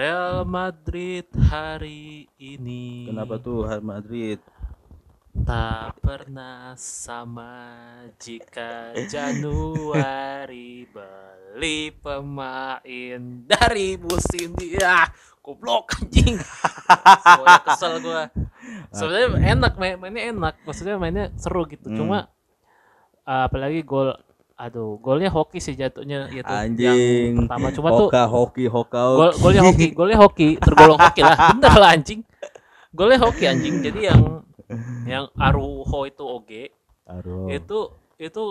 Real Madrid hari ini. Kenapa tuh Real Madrid? tak pernah sama jika Januari beli pemain dari musim dia. Goblok anjing. Soalnya kesel gua. Sebenarnya enak main mainnya enak. Maksudnya mainnya seru gitu. Hmm. cuma apalagi gol aduh golnya hoki sih jatuhnya itu yang Anjing. pertama. Cuma tuh Hoka hoki hoka gol golnya hoki golnya hoki tergolong hoki lah. Bener lah anjing. Golnya hoki anjing. Jadi yang yang Aruho itu oge Aduh. itu itu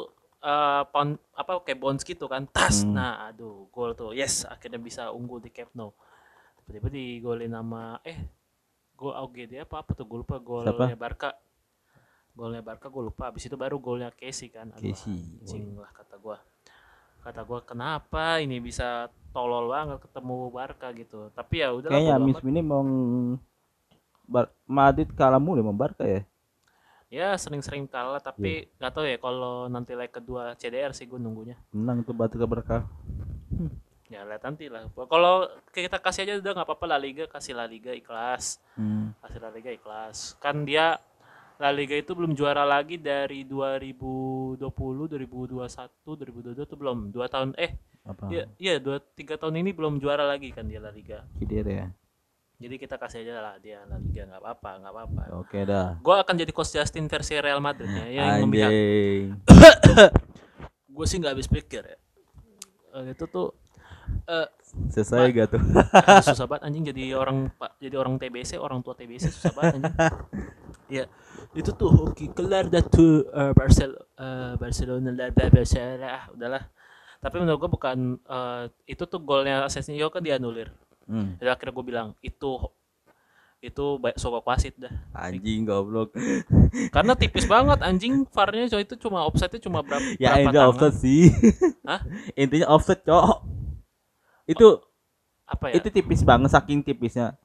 eh, pon, apa kayak bonds gitu kan. Tas. Hmm. nah aduh gol tuh. Yes akhirnya bisa unggul di Camp Nou. Tiba-tiba digolin nama eh gol oge dia apa? Apa tuh? Gue lupa golnya Barca golnya Barca gue lupa. Abis itu baru golnya Casey kan. Aduh, Casey. anjing lah kata gua. Kata gua kenapa ini bisa tolol banget ketemu Barca gitu? Tapi ya udah Kayaknya Miss ini mau Bar Madrid kalah mulu sama Barca ya. ya sering-sering kalah Iya. tapi nggak tahu ya kalau nanti leg kedua CDR sih gue nunggunya. Menang tuh Barca Barca. ya lihat nanti lah. Kalau kita kasih aja udah nggak apa-apa La Liga kasih La Liga ikhlas. Hmm. kasih La Liga ikhlas. Kan dia La Liga itu belum juara lagi dari 2020 2021 2022 tuh belum dua tahun eh Apa? iya iya dua tiga tahun ini belum juara lagi kan dia La Liga Kidir ya. jadi kita kasih aja lah dia La Liga nggak apa-apa nggak apa-apa Oke dah. gue akan jadi coach Justin versi Real Madrid ya yang memihak Anjing. gue sih nggak habis pikir ya Eh, itu tuh eh Selesai gak tuh? susah banget anjing jadi orang pak jadi orang TBC orang tua TBC susah banget anjing ya itu tuh hoki kelar dah tuh eh, Barcel eh, Barcelona lah ah, udahlah tapi menurut gue bukan eh, itu tuh golnya Asensio kan dianulir Hmm. jadi akhirnya gue bilang itu itu sokok wasit dah Anjing goblok. karena tipis banget anjing VAR-nya coy itu cuma offside-nya cuma berapa Ya berapa offset sih. Hah? Intinya offset, Cok. Itu apa ya itu tipis banget saking tipisnya.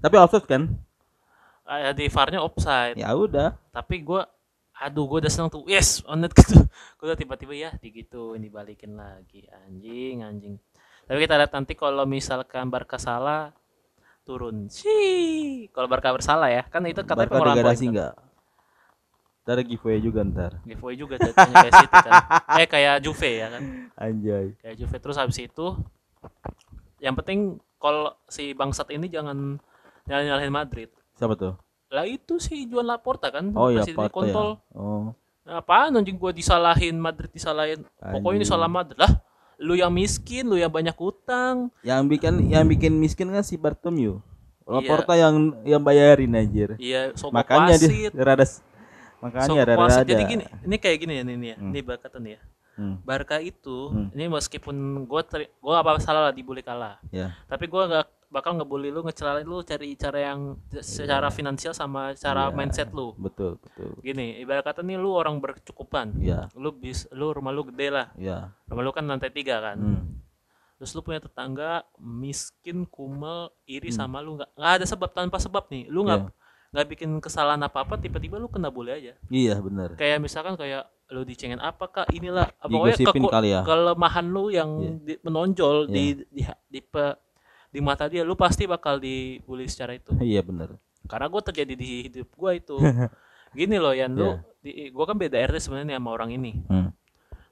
Tapi offset kan? Ah, di VAR-nya offside Ya udah. tapi gue aduh gue udah seneng tuh yes on it gitu gue udah tiba-tiba ya digitu ini balikin lagi anjing anjing tapi kita lihat nanti kalau misalkan Barca salah turun sih kalau Barca bersalah ya kan itu katanya Barca pengurangan degradasi poin enggak? Ntar giveaway juga ntar. giveaway juga jatuhnya kayak City kan eh kayak Juve ya kan Anjay. kayak Juve terus habis itu yang penting kalau si bangsat ini jangan nyalahin nyalahin Madrid Siapa tuh? lah itu si Juan Laporta kan Oh iya, presidennya Porto kontol ya. Oh. Nah, apaan anjing gua disalahin Madrid disalahin pokoknya ini salah Madrid lah lu yang miskin lu yang banyak utang Yang bikin yang bikin miskin kan si Bartomeu. Iya. Laporta yang yang bayarin anjir. iya sok Makanya dia wasit rada makanya sok rada rada. jadi gini ini kayak gini ya ini ya Hmm. ini nih ya Hmm, Barca itu Hmm. ini meskipun gua teri- gua apa salah lah dibully kalah ya. tapi gua nggak bakal ngebully lu ngecelain lu cari cara yang secara finansial sama cara Iya. mindset lu Betul, betul. gini ibarat kata nih lu orang berkecukupan Ya, lu bis lu rumah lu gede lah ya. rumah lu kan lantai tiga kan Hmm. terus lu punya tetangga miskin kumel iri Hmm. sama lu nggak ada sebab tanpa sebab nih lu nggak nggak bikin kesalahan apa apa tiba-tiba lu kena bully aja Iya, benar. kayak misalkan kayak lu dicengin apa kak inilah ah, pokoknya kali ya. kelemahan lu yang Iya. di- menonjol Iya. di di di, pe- di mata dia lu pasti bakal dibully secara itu Iya, benar. karena gue terjadi di hidup gue itu gini loh Yan lu Iya. di, gue kan beda RT sebenarnya sama orang ini Hmm.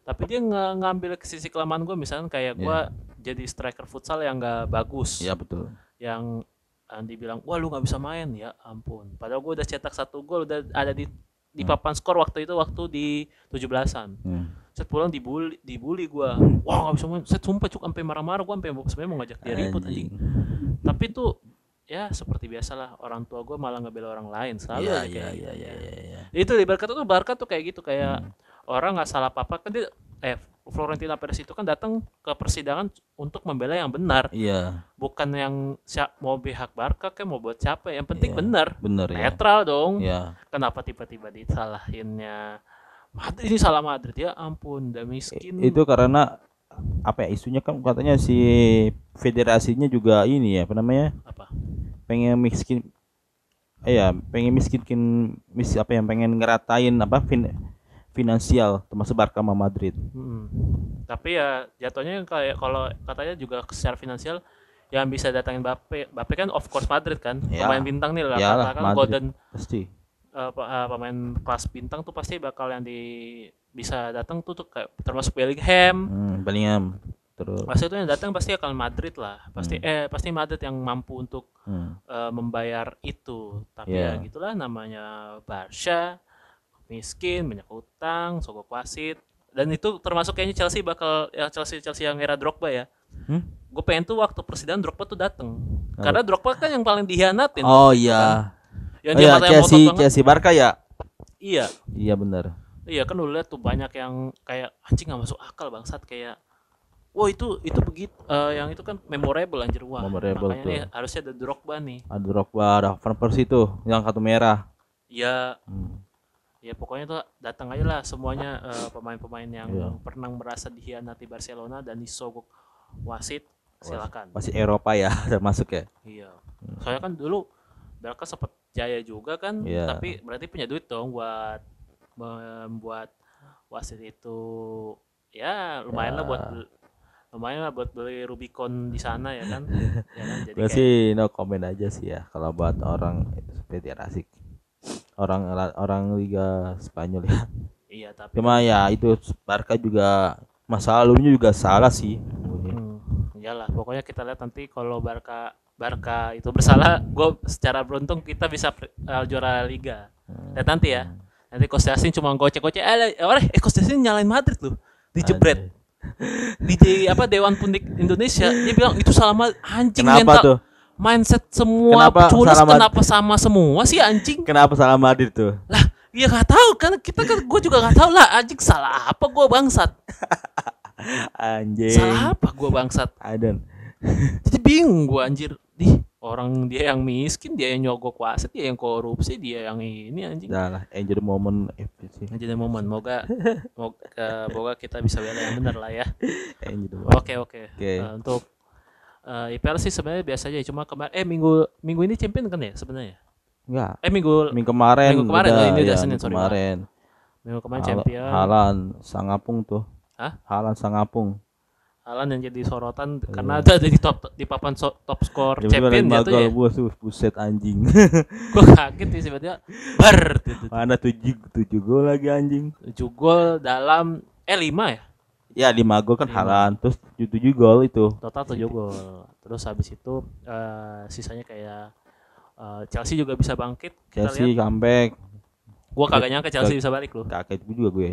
tapi dia nggak ngambil ke sisi kelemahan gue misalnya kayak gue Iya. jadi striker futsal yang nggak bagus Iya, betul. yang uh, dibilang wah lu nggak bisa main ya ampun padahal gue udah cetak satu gol udah ada di di Hmm. papan skor waktu itu waktu di 17-an Hmm. set pulang dibully dibully gue wah nggak bisa main set sumpah cuk sampai marah-marah gue sampai sebenarnya mau ngajak dia ribut anjing tapi tuh ya seperti biasalah orang tua gue malah ngebela orang lain selalu aja iya, kayak iya, gitu. iya, iya, iya. itu di Barca tuh Barca tuh kayak gitu kayak Hmm. orang nggak salah apa apa kan dia eh Florentina Perez itu kan datang ke persidangan untuk membela yang benar. Iya, bukan yang siap mau pihak Barca kayak mau buat siapa. Yang penting Iya. benar. Benar ya. netral dong. Iya. kenapa tiba-tiba disalahinnya Madrid? Ini salah Madrid. Ya ampun udah miskin. Itu karena apa ya isunya kan katanya si federasinya juga ini ya apa namanya? Apa? Pengen miskin eh ya pengen miskinkin mis apa yang pengen ngeratain apa fin, finansial termasuk Barca sama Madrid Hmm. tapi ya jatuhnya kayak kalau katanya juga secara finansial yang bisa datangin Bape Bape kan of course Madrid kan Ya. pemain bintang nih lah Iyalah, kan Madrid. golden Pasti. eh, eh, pemain kelas bintang tuh pasti bakal yang di bisa datang tuh tuh kayak termasuk Bellingham Hmm, Bellingham. Terus pasti itu yang datang pasti akan Madrid lah pasti eh pasti Madrid yang mampu untuk hmm. eh, membayar itu tapi Iya. ya gitulah namanya Barca miskin banyak utang sogok wasit dan itu termasuk kayaknya Chelsea bakal ya Chelsea Chelsea yang era Drogba ya Hmm? gue pengen tuh waktu presiden Drogba tuh dateng karena Drogba kan yang paling dihianatin Oh iya. yang Oh dia iya, Chelsea Chelsea Barca ya. iya Iya benar. iya kan lu lihat tuh banyak yang kayak anjing nggak masuk akal bangsat kayak Wah itu itu begitu eh, yang itu kan memorable anjir wah Memorable makanya tuh. nih harusnya ada Drogba nih Ada Drogba, ada Van Persie tuh yang kartu merah. ya Hmm. Ya pokoknya tuh datang aja lah semuanya eh, pemain-pemain yang Iya. pernah merasa dikhianati Barcelona dan disogok wasit silakan Pasti Eropa ya, termasuk ya. iya soalnya kan dulu Barca sempat jaya juga kan Iya. tapi berarti punya duit dong buat membuat wasit itu ya lumayan lah Ya. buat lumayan lah buat beli Rubicon di sana ya kan ya kan jadi kayak, sih no comment aja sih ya kalau buat orang seperti asik. Orang orang Liga Spanyol ya. iya tapi Cuma ya itu Barca juga masa lalunya juga salah sih. Hmm, iyalah pokoknya kita lihat nanti kalau Barca Barca itu bersalah gue secara beruntung kita bisa eh, juara Liga. Lihat nanti ya. Nanti Kostiasin cuma gocek-gocek eh, eh, orang eh Kostiasin nyalain Madrid loh dijebret. Di apa Dewan Pundik Indonesia dia bilang itu salah anjing Kenapa mental. tuh? Mindset semua Kenapa salah Mad- kenapa sama semua sih anjing Kenapa salah Madrid tuh? lah ya nggak tahu kan kita kan gue juga nggak tahu lah anjing salah apa gue bangsat Anjing. salah apa gue bangsat Adan. jadi bingung gua anjir di orang dia yang miskin dia yang nyogok wasit dia yang korupsi dia yang ini anjing lah, enjoy the moment FPC. jadi momen moga moga, moga kita bisa bela yang benar lah ya Enjoy the moment. oke oke Oke. Eh, untuk eh, IPL sih sebenarnya biasa aja cuma kemarin eh minggu minggu ini champion kan ya sebenarnya Enggak. eh minggu Minggu kemarin Minggu kemarin, udah, oh, ini udah ya, Senin, sorry, kemarin. minggu kemarin Hal- champion Halan Sangapung tuh. Hah? Halan Sangapung. Alan yang jadi sorotan karena ada di top di papan so- top skor champion tuh ya buah, tuh, buset anjing. gua kaget sih bar gitu. Mana tujuh tujuh gol lagi anjing. tujuh gol dalam eh lima ya Ya lima gol kan Lima. Halan, terus tujuh tujuh gol itu. total 7 gol. Terus habis itu eh, sisanya kayak eh, Chelsea juga bisa bangkit. Chelsea comeback. Gua kagak nyangka Chelsea bisa balik loh. Kaget juga gue.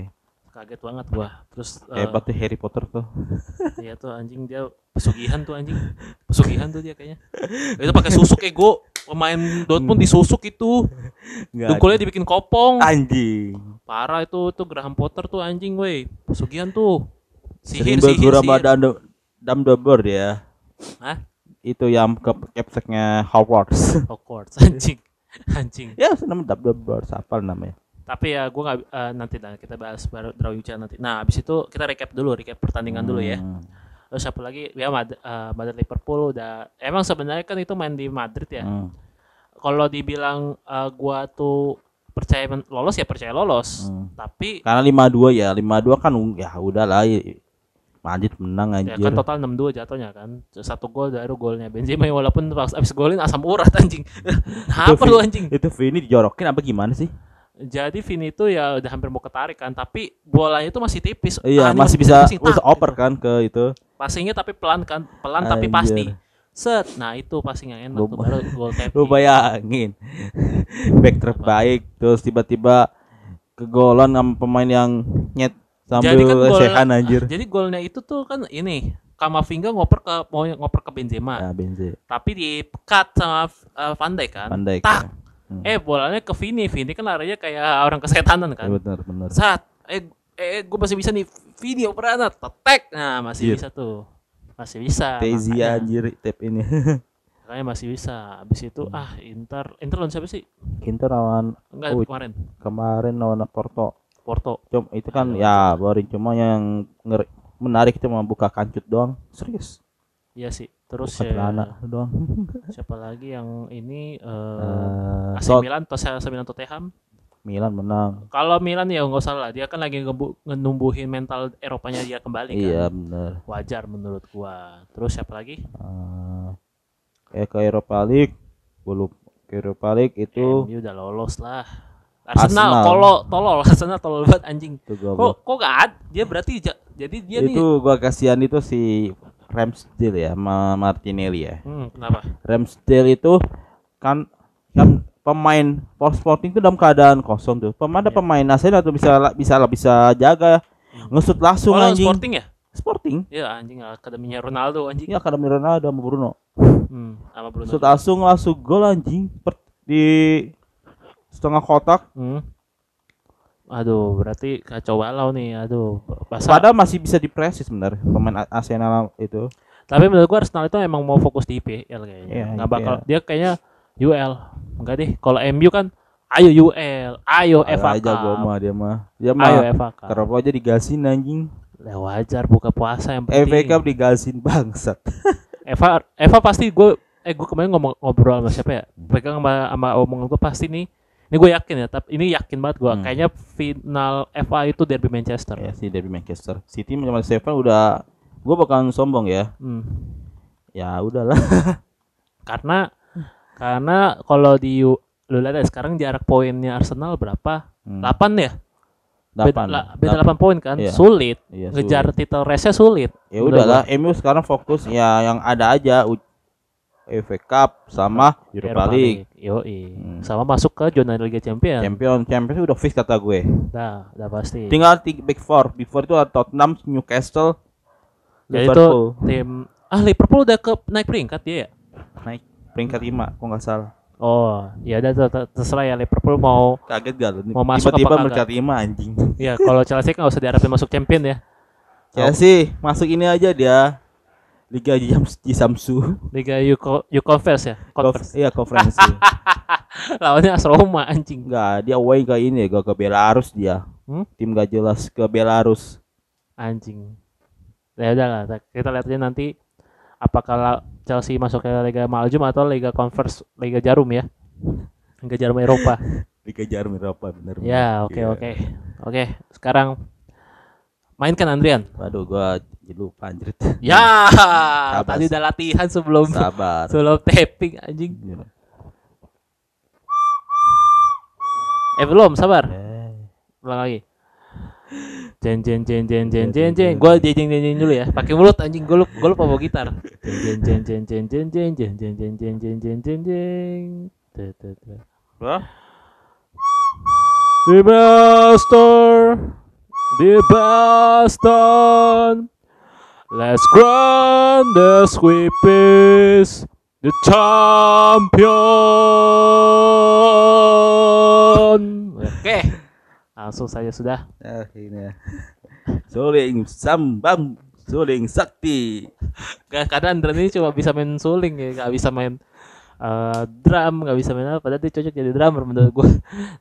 Kaget banget gua. Terus eh, Hebat tuh Harry Potter tuh. iya tuh anjing dia pesugihan tuh anjing. Pesugihan tuh dia kayaknya. Itu pakai susuk ego. Pemain Dortmund disusuk itu. Enggak. Dengkulnya dibikin kopong. Anjing. Parah itu tuh Graham Potter tuh anjing weh. Pesugihan tuh. Sering Sihir bergurau sihir. Dam Dumbledore ya. Hah? Itu yang ke capseknya Hogwarts. Hogwarts anjing. Anjing. ya namanya Dumbledore, siapa namanya? tapi ya gue nggak eh, nanti lah kita bahas baru drawing channel nanti nah abis itu kita recap dulu recap pertandingan dulu ya Hmm. terus siapa lagi ya Mad eh, Madrid Liverpool udah emang sebenarnya kan itu main di Madrid ya Hmm. kalau dibilang eh, gua tuh percaya lolos ya percaya lolos Hmm. tapi Karena 52 ya, 52 kan ya udahlah. Madrid menang ya anjir. kan total 6-2 jatuhnya kan satu gol dari golnya Benzema walaupun pas abis golin asam urat anjing apa lu anjing Itu Vini dijorokin apa gimana sih? jadi Vini itu ya udah hampir mau ketarik kan tapi bolanya itu masih tipis Iya, masih bisa bisa tak, oper gitu. kan ke itu. passingnya tapi pelan kan pelan tapi Anjir. pasti set nah itu passing yang enak Lu- tuh baru gol tap Lu bayangin. Back terbaik terus tiba-tiba kegolan sama pemain yang nyet sambil jadi kan gol lesehan anjir. jadi golnya itu tuh kan ini Kamavinga ngoper ke mau ngoper ke Benzema Ya, Benze. tapi di cut sama uh, Van Dijk kan Pandai. tak Hmm. eh bolanya ke Vini Vini kan larinya kayak orang kesetanan kan benar benar. saat eh eh gue masih bisa nih video peranat tetek nah masih Anjir. bisa tuh masih bisa makanya, anjir tap ini. makanya masih bisa habis itu Hmm. ah Inter Inter lawan siapa sih Inter lawan enggak Oh, kemarin kemarin lawan Porto. Porto Cuma itu kan Aduh, ya boring cuma yang ngeri, menarik itu mau buka kancut doang. Serius. iya sih terus Buka ya, celana doang. siapa lagi yang ini eh Eh, AC Milan atau AC Milan Tottenham Milan menang. kalau Milan ya nggak usah lah dia kan lagi ngenumbuhin mental Eropanya dia kembali kan Iya benar. wajar menurut gua terus siapa lagi Eh, eh ke Eropa League belum ke Eropa League itu MU udah lolos lah. Arsenal, Arsenal. tolol, tolol, Arsenal tolol banget anjing. itu Kok goblok. kok gak ada? Dia berarti ja- jadi dia itu nih. gua kasihan itu si Ramsdale ya sama Martinelli ya Hmm, kenapa? Ramsdale itu kan kan pemain Port Sporting itu dalam keadaan kosong tuh. Pemain ada Iya. pemain Arsenal tuh bisa bisa bisa jaga ngesut langsung Oh, anjing. Sporting ya? Sporting. Ya anjing akademinya Ronaldo anjing. Ini akademi Ronaldo sama Bruno. Hmm, sama Bruno. Shoot langsung langsung gol anjing Per- di setengah kotak. Hmm. Aduh, berarti kacau balau nih. Aduh, bahasa. Padahal masih bisa dipresis sebenarnya pemain Arsenal itu. Tapi menurut gua Arsenal itu emang mau fokus di IPL kayaknya. Iya, Nggak bakal dia kayaknya UL. Enggak deh. Kalau MU kan ayo UL, ayo FA aja gua Cup. mah dia mah. Dia Ayo mah FA Cup. kerap aja digasin anjing. Ya wajar buka puasa yang FA penting. Cup digasin bangsat. Eva Eva pasti gue eh gue kemarin ngomong ngobrol sama siapa ya pegang sama, sama omongan gue pasti nih ini gue yakin ya tapi ini yakin banget gue Hmm. kayaknya final FA itu derby Manchester ya sih dari Manchester City sama Seven udah gua bakalan sombong ya. Hmm. Ya udahlah. karena karena kalau di lu lihat ya sekarang jarak poinnya Arsenal berapa Hmm. 8 ya beda, Delapan. la- beda 8 poin kan Iya. sulit Iya, ngejar sulit. title race sulit Ya Udah udahlah, MU sekarang fokus ya yang ada aja U- FA Cup sama Europa League. Yoi. Hmm. sama masuk ke zona Liga Champions Champion, Champions udah fix kata gue. Dah, udah pasti. Tinggal tiga big four. Big four itu ada Tottenham, Newcastle, itu Liverpool. tim ah Liverpool udah ke naik peringkat dia ya? Naik peringkat lima, kok nggak salah. Oh, ya udah ter- ter- terserah ya Liverpool mau Kaget gak lu? Mau masuk Tiba-tiba peringkat lima anjing. ya kalau Chelsea nggak usah diharapin masuk champion ya. Ya sih, masuk ini aja dia. Liga Jams di Samsu. Liga U Conference ya. Conference. Iya, konferensi. Lawannya AS Roma anjing. Enggak, dia away ke ini, ke, ke Belarus dia. Hmm? Tim gak jelas ke Belarus. Anjing. Ya udah lah, kita lihat aja nanti apakah Chelsea masuk ke Liga Maljum atau Liga Conference Liga Jarum ya. Liga Jarum Eropa. Liga Jarum Eropa bener. ya, oke Iya. oke. Oke, sekarang mainkan Andrian. Waduh, gua jadi lupa anjir. Ya, Sabar. tadi udah latihan sebelum Sabar. sebelum tapping anjing. Iya. Eh belum, sabar. Eh, Ulang lagi. Jeng jeng jeng jeng jeng jeng jeng. Gua jeng jeng jeng jeng dulu ya. Pakai mulut anjing gua lupa, gua lupa bawa gitar. Jeng jeng jeng jeng jeng jeng jeng jeng jeng jeng jeng jeng jeng jeng. Tuh, tuh, tuh. Wah, The Master, the Boston. Let's grand the sweepies, the champion. Oke, langsung saja sudah. nah, ini ya. Suling sambam, suling sakti. Kadang Andren ini cuma bisa main suling ya, gak bisa main eh, drum, gak bisa main apa. Padahal dia cocok jadi drummer menurut gue.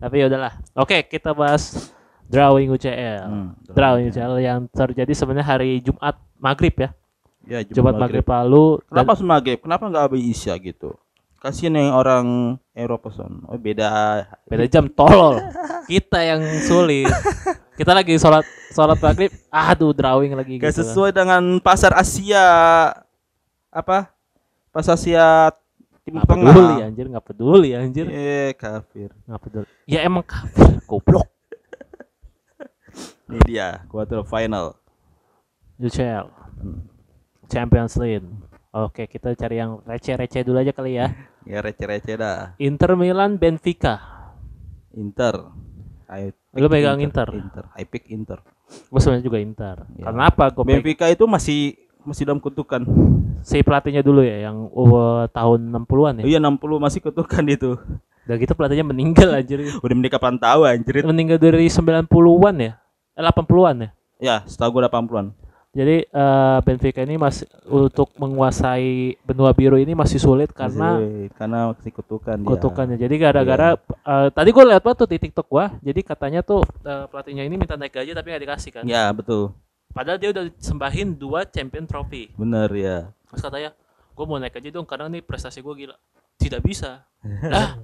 Tapi ya udahlah. Oke, kita bahas drawing UCL. Hmm, drawing UCL yang terjadi sebenarnya hari Jumat maghrib ya. Ya, Jumat maghrib lalu. dan- Kenapa semaghrib? Kenapa nggak habis isya gitu? Kasihan yang orang Eropa son. Oh beda. beda jam tolol. Kita yang sulit. Kita lagi sholat sholat maghrib, aduh drawing lagi Gak gitu. sesuai dengan pasar Asia. Apa? Pasar Asia Timur Nggak Tengah. peduli anjir, nggak peduli anjir, Eh kafir. nggak peduli. Ya emang kafir, goblok. Ini dia quarter final. UCL Champions League. Oke, kita cari yang receh-receh dulu aja kali ya. Ya receh-receh dah. Inter Milan Benfica. Inter. I Lu pick megang Inter. Inter. I pick Inter. Gue sebenarnya juga Inter. Ya. Karena apa? Gue Benfica itu masih masih dalam kutukan. si pelatihnya dulu ya yang uh, tahun 60-an ya. Oh iya 60 masih kutukan itu. Udah gitu pelatihnya meninggal anjir. Udah menikah kapan tahu anjir. meninggal dari 90-an ya. Eh 80-an ya. Ya, setahu gua 80-an. Jadi eh, Benfica ini masih untuk menguasai benua biru ini masih sulit karena Masih- karena masih kutukan dia. kutukannya. Jadi gara-gara eh, tadi gue lihat tuh di TikTok gua, jadi katanya tuh eh, pelatihnya ini minta naik gaji tapi nggak dikasih kan. Ya, betul. Padahal dia udah sembahin dua champion trophy. Bener ya. Terus katanya, gue mau naik gaji dong karena nih prestasi gue gila. Tidak bisa. Lah,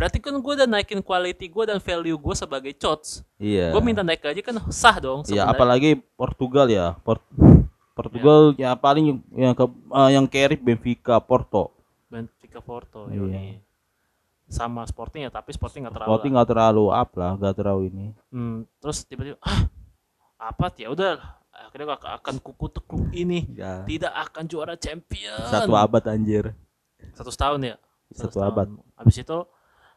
berarti kan gue udah naikin quality gue dan value gue sebagai coach. Iya. Gue minta naik gaji kan sah dong. Ya sebenarnya. apalagi Portugal ya. Port- Portugal ya paling yang ke eh, yang carry Benfica, Porto. ke Porto. Iya. yoi. Sama Sporting ya, tapi Sporting nggak terlalu. Sporting nggak terlalu up lah nggak terlalu ini Hmm, terus tiba-tiba ah apa ya udah akhirnya gak akan kukutuk klub ini ya tidak akan juara champion satu abad anjir satu tahun ya Satu tahun. abad. habis itu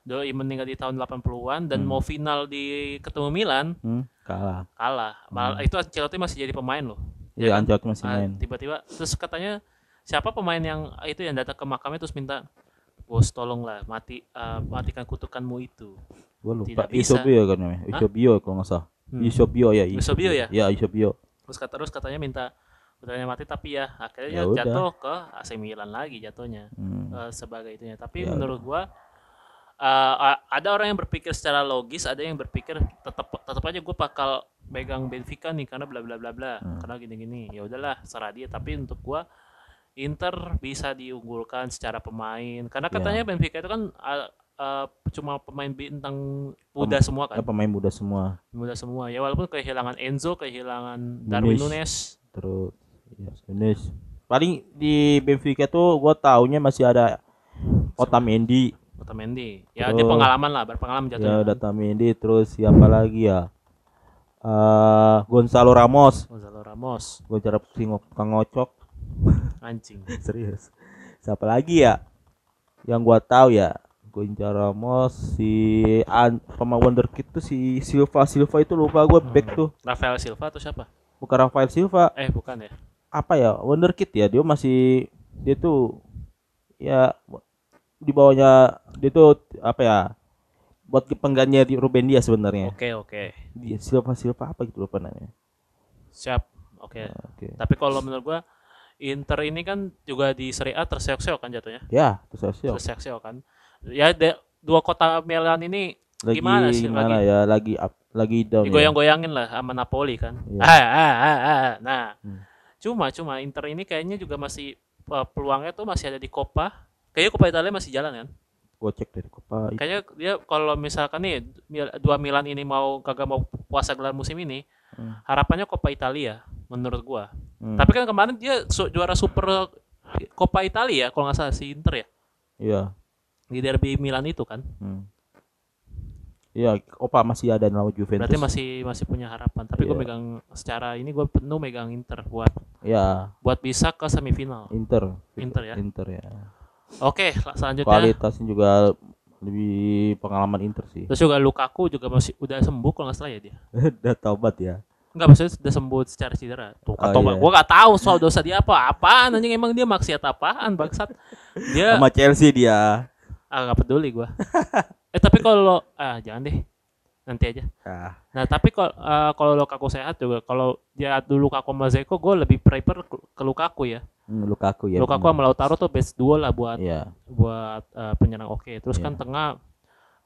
Doi meninggal di tahun 80-an dan Hmm. mau final di ketemu Milan hmm, kalah kalah malah itu Ancelotti masih jadi pemain loh ya, kan? Ancelotti masih Ah, main tiba-tiba terus katanya siapa pemain yang itu yang datang ke makamnya terus minta bos tolonglah mati eh, matikan kutukanmu itu gua lupa Tidak bisa. Isobio kan namanya Isobio kalau nggak salah Hmm. Isobio ya Eusebio ya? ya Isobio terus kata terus katanya minta kutukannya mati tapi ya akhirnya Ya udah. jatuh ke AC Milan lagi jatuhnya Hmm. eh, sebagai itunya tapi Ya menurut gua eh, a- ada orang yang berpikir secara logis ada yang berpikir tetap tetap aja gua bakal pegang Benfica nih karena bla bla bla bla Hmm. karena gini gini ya udahlah serah dia. Tapi untuk gua Inter bisa diunggulkan secara pemain. Karena Ya. katanya Benfica itu kan eh, eh, cuma pemain bintang muda Pem- semua kan? Ya, pemain muda semua. Muda semua. Ya walaupun kehilangan Enzo kehilangan Darwin Nunes. Terus ya Nunes. Paling di Benfica tuh gua taunya masih ada Otamendi Otamendi ya dia Terus- pengalaman lah berpengalaman ya jatuhnya. Ada Otamendi terus siapa lagi ya? Eh Gonzalo Ramos. Gonzalo Ramos. Gue cara singok ngocok. Anjing. Serius. Siapa lagi ya? Yang gua tahu ya Gonzalo Ramos si An pemain wonderkid tuh si Silva. Silva itu lupa gue back tuh. Rafael Silva atau siapa? Bukan Rafael Silva. Eh bukan ya. Apa ya? Wonderkid ya dia masih dia tuh ya di bawahnya dia tuh apa ya buat penggantinya di Ruben Dias sebenarnya. Oke oke. Dia Silva Silva apa gitu lupa namanya siap oke. Oke. Tapi kalau menurut gua Inter ini kan juga di Serie A terseok-seok kan jatuhnya? Ya Silva terseok-seok kan. Ya de- dua kota Milan ini lagi Gimana sih, gimana lagi- ya? Lagi up, lagi down ya. digoyang-goyangin lah sama Napoli kan. Iya. ah, ah, ah, ah. nah Hmm. cuma cuma Inter ini kayaknya juga masih eh, peluangnya tuh masih ada di Coppa kayaknya Coppa Italia masih jalan kan gue cek dari Copa kayaknya dia kalau misalkan nih dua Milan ini mau kagak mau puasa gelar musim ini Hmm. harapannya Coppa Italia menurut gua Hmm. tapi kan kemarin dia su- juara super Coppa Italia kalau nggak salah si Inter ya iya di derby Milan itu kan hmm. Iya, Copa masih ada nama Juventus. berarti masih masih punya harapan tapi gue Iya. megang secara ini gue penuh megang Inter buat ya buat bisa ke semifinal Inter. Inter ya Inter ya. Oke selanjutnya Kualitasnya juga lebih pengalaman Inter sih. terus juga Lukaku juga masih udah sembuh kalau nggak salah ya dia Udah taubat ya. Enggak maksudnya sudah sembuh secara cedera. Tuh kata Oh, iya. gua gak tahu soal dosa dia apa. Apaan anjing emang dia maksiat apaan bangsat. Dia Sama Chelsea dia. ah gak peduli gua. eh tapi kalau ah jangan deh. Nanti aja. Ah, Nah, tapi kalau eh, kalau Lukaku sehat juga kalau dia dulu Lukaku sama Zeko gue lebih prefer ke Lukaku ya. hmm, Lukaku ya. Lukaku sama Lautaro tuh best duo lah buat Iya, buat eh, penyerang oke. Terus Iya. kan tengah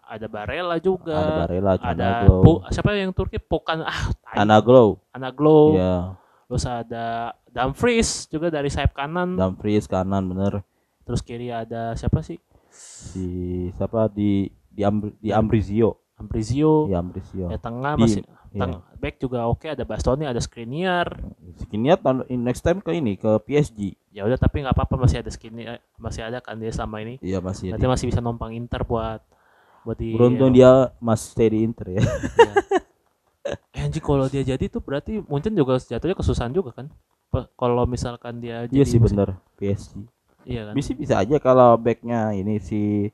ada Barella juga. ada Barella, ada. Pu- siapa yang Turki Pokan ah. Anaglo. Anaglo. Iya, Terus ada Dumfries juga dari sayap kanan. Dumfries kanan bener. Terus kiri ada siapa sih? Si siapa di di, Am, di Ambrizio. Ambrizio. Iya, Ambrizio. Ya tengah Di- masih iya. teng back juga oke ada Bastoni, ada Skriniar. Skriniar tahun next time ke ini ke PSG. Ya udah tapi nggak apa-apa masih ada Skriniar, masih ada kan dia selama ini. Iya masih. Nanti masih bisa numpang Inter buat buat di Beruntung dia masih stay di Inter ya. Iya. Eh, anjing kalau dia jadi tuh berarti mungkin juga jatuhnya kesusahan juga kan. Kalau misalkan dia Iya jadi sih musim- bener PSG. Iya kan. Bisa bisa aja kalau backnya ini si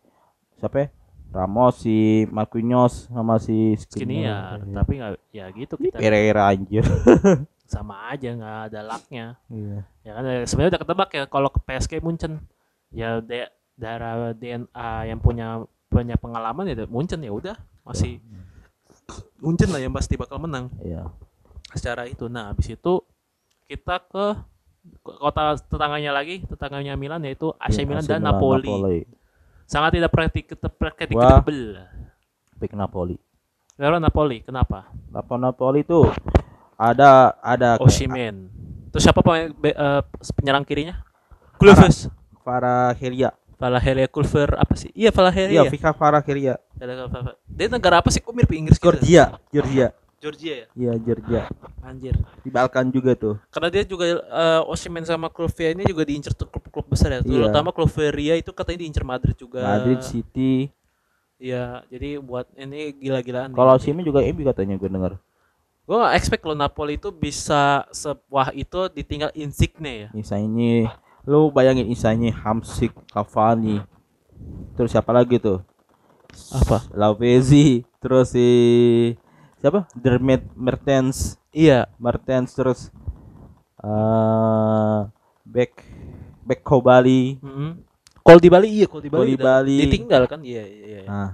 siapa ya? Ramos, si Marquinhos sama si Skriniar, Skriniar. tapi nggak ya gitu kita Pereira anjir. sama aja nggak ada lucknya. Iya. ya kan eh, sebenarnya udah ketebak ya kalau ke PSG Munchen ya de, darah DNA yang punya punya pengalaman ya Munchen ya udah masih Munchen lah yang pasti bakal menang Iya. secara itu nah habis itu kita ke kota tetangganya lagi tetangganya Milan yaitu AC Iya, Milan AC dan Napoli. Sangat tidak predictable Back Napoli. Lalu Napoli kenapa Napoli Napoli itu? Ada ada Oshimen terus siapa pemain eh, penyerang kirinya? Kulves Farah Valahelia Kulver apa sih? Iya Valahelia Iya, Vika Farah Dia negara apa sih? Kok mirip Inggris gitu? Georgia, Georgia. Ya? Iya, Georgia. Anjir. Di Balkan juga tuh. Karena dia juga uh, Osimhen sama Kluvia ini juga diincer tuh klub-klub besar ya. Iya. Terutama Cloveria itu katanya diincar Madrid juga. Madrid City Iya, jadi buat ini gila-gilaan. kalau Osimhen juga MU katanya gue dengar gue gak expect kalau Napoli itu bisa sewah itu ditinggal Insigne ya. Insigne lu bayangin Insigne Hamsik Cavani terus siapa lagi tuh Apa? Lavezzi terus si siapa Dermot Mertens Iya. Mertens terus eh back back Kobali Kol di Bali iya, kol di Bali. Kol di Bali. Ditinggal kan? Iya, iya, iya. nah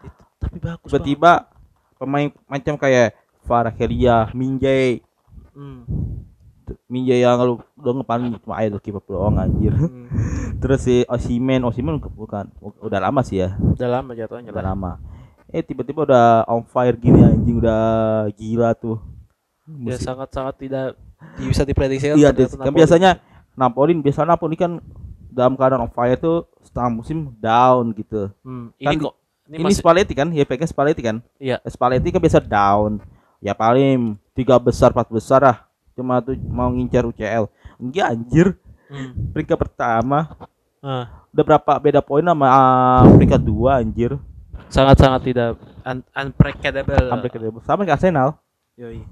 Itu- tapi bagus. tiba-tiba pemain macam kayak Farhelia Minjay Hmm. Minjay yang lu udah ngepan cuma air kiper doang anjir Hmm. terus si Osimen Osimen bukan udah lama sih ya Udah lama jatuhnya udah lama eh tiba-tiba udah on fire gini anjing udah gila tuh Ya Musim- sangat-sangat tidak bisa diprediksi iya kan biasanya Napoli biasa Napoli kan dalam keadaan on fire tuh setengah musim down gitu. Hmm, kan ini di- kok ini, ini, masih Spalletti kan? Ya pegang Spalletti kan? Iya. Spalletti kan biasa down. Ya paling tiga besar empat besar lah. Cuma tuh mau ngincar UCL enggak anjir. Hmm. peringkat pertama. Ah, udah berapa beda poin sama ah, peringkat dua anjir sangat-sangat tidak un unpredictable. Unbreakable. sama kayak Arsenal Yoi.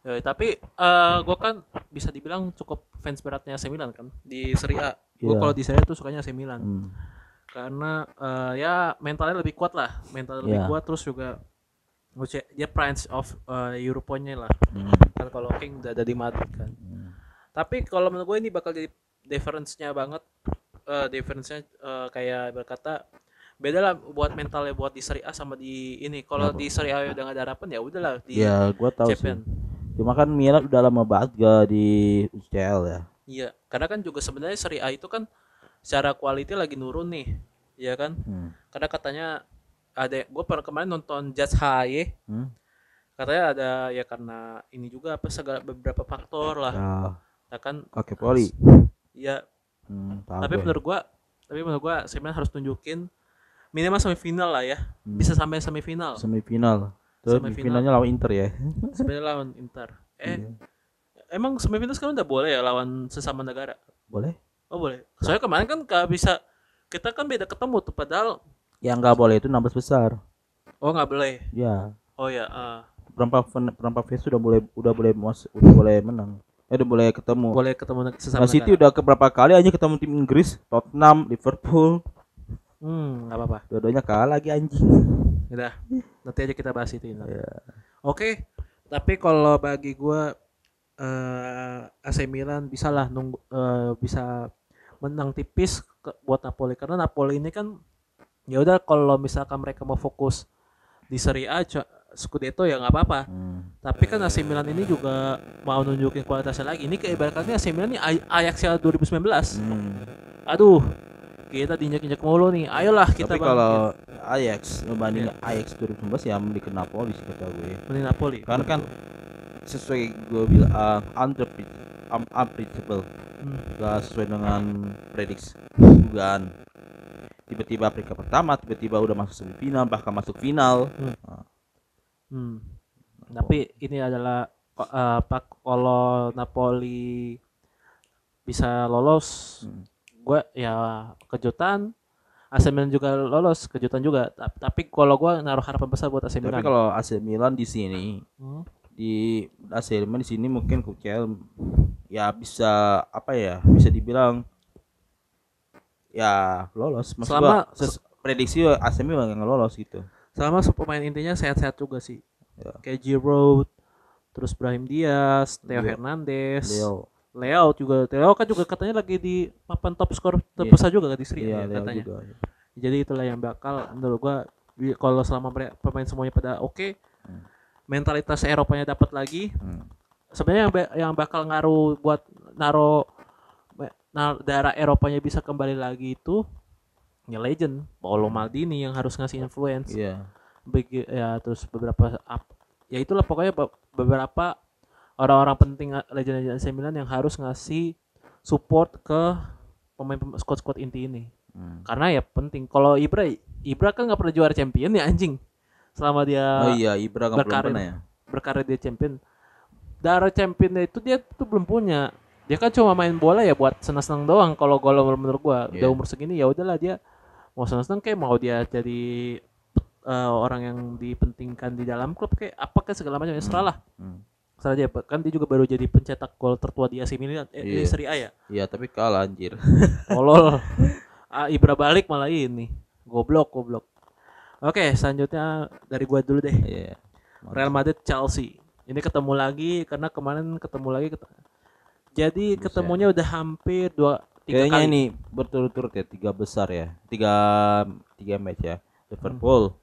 Yoi, tapi eh gue kan bisa dibilang cukup fans beratnya AC Milan kan di Serie A. Gue Iya. kalau di Serie A tuh sukanya AC Milan Hmm. karena eh, ya mentalnya lebih kuat lah, mental lebih Iya. kuat terus juga dia Prince of uh, Europonya lah. Hmm. Kan kalau King udah ada di Madrid kan. Tapi kalau menurut gue ini bakal jadi difference-nya banget. eh difference-nya eh, kayak berkata beda lah buat mentalnya buat di Serie A sama di ini. Kalau di Serie A udah gak ada harapan ya udahlah di ya gua tahu sih Champion. cuma kan Milan udah lama banget gak di UCL ya Iya, karena kan juga sebenarnya Serie A itu kan secara quality lagi nurun nih. Iya kan? Hmm. Karena katanya ada gue pernah kemarin nonton Judge HY Hmm. katanya ada ya karena ini juga apa segala beberapa faktor lah. Ah, Ya kan Oke Poli. ya Hmm, tapi gue. menurut gua tapi menurut gua sebenarnya harus tunjukin minimal semifinal lah ya. Hmm. Bisa sampai semifinal. semifinal. Terus Semifinal. finalnya lawan Inter ya. Sebenarnya lawan Inter. Eh, Iya. emang semifinal sekarang udah boleh ya lawan sesama negara? Boleh? Oh boleh. Soalnya kemarin kan gak bisa kita kan beda ketemu tuh padahal Yang nggak boleh itu 16 besar. oh nggak boleh. Ya. Oh ya, ah. Perempat perempat phase sudah boleh udah boleh mas, udah boleh menang. Eh, udah boleh ketemu. boleh ketemu sesama Nah, City negara. udah ke berapa kali aja ketemu tim Inggris, Tottenham, Liverpool. Hmm, nggak apa-apa. Dua-duanya kalah lagi anjing. Udah, nanti aja kita bahas itu. Ya. Oke, tapi kalau bagi gua eh AC Milan bisa lah nunggu eh, bisa menang tipis ke, buat Napoli karena Napoli ini kan ya udah kalau misalkan mereka mau fokus di Serie A cu- Scudetto ya nggak apa-apa. Hmm. Tapi kan AC Milan ini juga mau nunjukin kualitasnya lagi. Ini kayak ibaratnya AC Milan ini Ajax 2019. Hmm. Aduh, kita diinjak-injak mulu nih. Ayolah kita Tapi kalau Ajax membanding Ajax 2019 ya mending Napoli sih kata gue. Mending Napoli. Karena kan sesuai gue bilang uh, unpredictable, un- unpredictable Hmm. gak sesuai dengan prediksi dugaan tiba-tiba peringkat pertama tiba-tiba udah masuk semifinal bahkan masuk final Hmm. Tapi ini adalah ko- eh, apa kalau Napoli bisa lolos, Hmm. Gue ya kejutan. AC Milan juga lolos, kejutan juga. Ta- Tapi kalau gue naruh harapan besar buat AC tapi Milan. kalau AC Milan di sini Hmm. di AC Milan di sini mungkin UCL ya bisa apa ya bisa dibilang ya lolos Maksud Selama- gua, prediksi AC Milan yang lolos gitu Sama se- pemain intinya sehat-sehat juga sih. Ya. Kayak Giroud, terus Brahim Diaz, Theo Leo. Hernandez, Leo Leo juga. Leo kan juga katanya lagi di papan top skor Iya. terbesar juga kan di Serie iya ya, Leo katanya. juga Jadi itulah yang bakal menurut gua kalau selama pemain semuanya pada oke, Hmm. mentalitas Eropanya dapat lagi. Hmm. Sebenarnya yang yang bakal ngaruh buat naro me- na- daerah Eropanya bisa kembali lagi itu ya legend Paolo Maldini yang harus ngasih influence. iya Begi- ya terus beberapa ap- ya itulah pokoknya be- beberapa orang-orang penting a- legend-legend AC Milan yang harus ngasih support ke pemain squad-squad inti ini Hmm. karena ya penting kalau Ibra Ibra kan nggak pernah juara champion ya anjing selama dia oh iya Ibra kan belum berkarir. pernah ya berkarir di champion darah championnya itu dia tuh belum punya dia kan cuma main bola ya buat senang-senang doang kalau gol menurut gua udah Iya. umur segini ya udahlah dia mau senang-senang kayak mau dia jadi eh, orang yang dipentingkan di dalam klub kayak apa segala macam ya serah lah Hmm. Serah aja kan dia juga baru jadi pencetak gol tertua di AC Milan eh, di Iya. Serie A ya Iya, tapi kalah anjir. Tolol. ah, Ibra balik malah ini. Goblok, goblok. Oke, selanjutnya dari gua dulu deh. Iya. Real Madrid Chelsea. Ini ketemu lagi karena kemarin ketemu lagi ket- Jadi Buset. ketemunya udah hampir dua tiga Kayaknya kali. ini berturut-turut ya tiga besar ya. Tiga tiga match ya. Liverpool.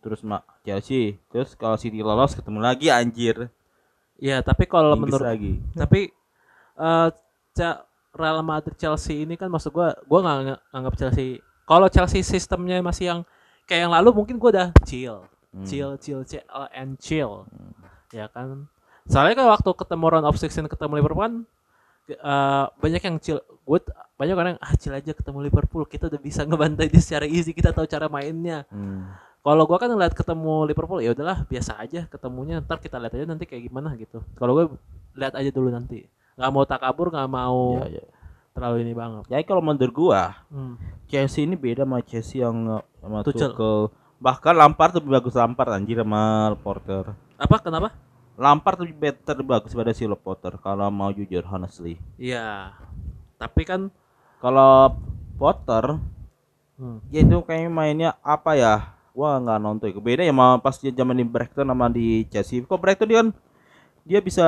Terus mak Chelsea. Terus kalau City lolos ketemu lagi anjir. Ya, tapi kalau menurut lagi. tapi eh Ca- Real Madrid Chelsea ini kan maksud gua gua nggak anggap Chelsea. Kalau Chelsea sistemnya masih yang kayak yang lalu mungkin gua udah chill. Hmm. chill chill chill and chill ya kan soalnya kan waktu ketemu round of 16 ketemu Liverpool kan eh, banyak yang chill gue t- banyak orang yang ah chill aja ketemu Liverpool kita udah bisa ngebantai dia secara easy kita tahu cara mainnya Hmm. Kalau gua kan ngeliat ketemu Liverpool ya udahlah biasa aja ketemunya ntar kita lihat aja nanti kayak gimana gitu kalau gue lihat aja dulu nanti nggak mau takabur nggak mau Ya, ya. terlalu ini banget Jadi kalau menurut gua hmm. Chelsea ini beda sama Chelsea yang uh, sama Tuchel. Tuchel. Bahkan Lampard lebih bagus Lampard anjir sama Porter. apa kenapa Lampard lebih better bagus pada si Potter kalau mau jujur honestly. Iya tapi kan Kalau Potter hmm. ya itu kayaknya mainnya apa ya? Wah nggak nonton. Beda ya sama pas dia zaman di Brighton sama di Chelsea. Kok Brighton dia kan dia bisa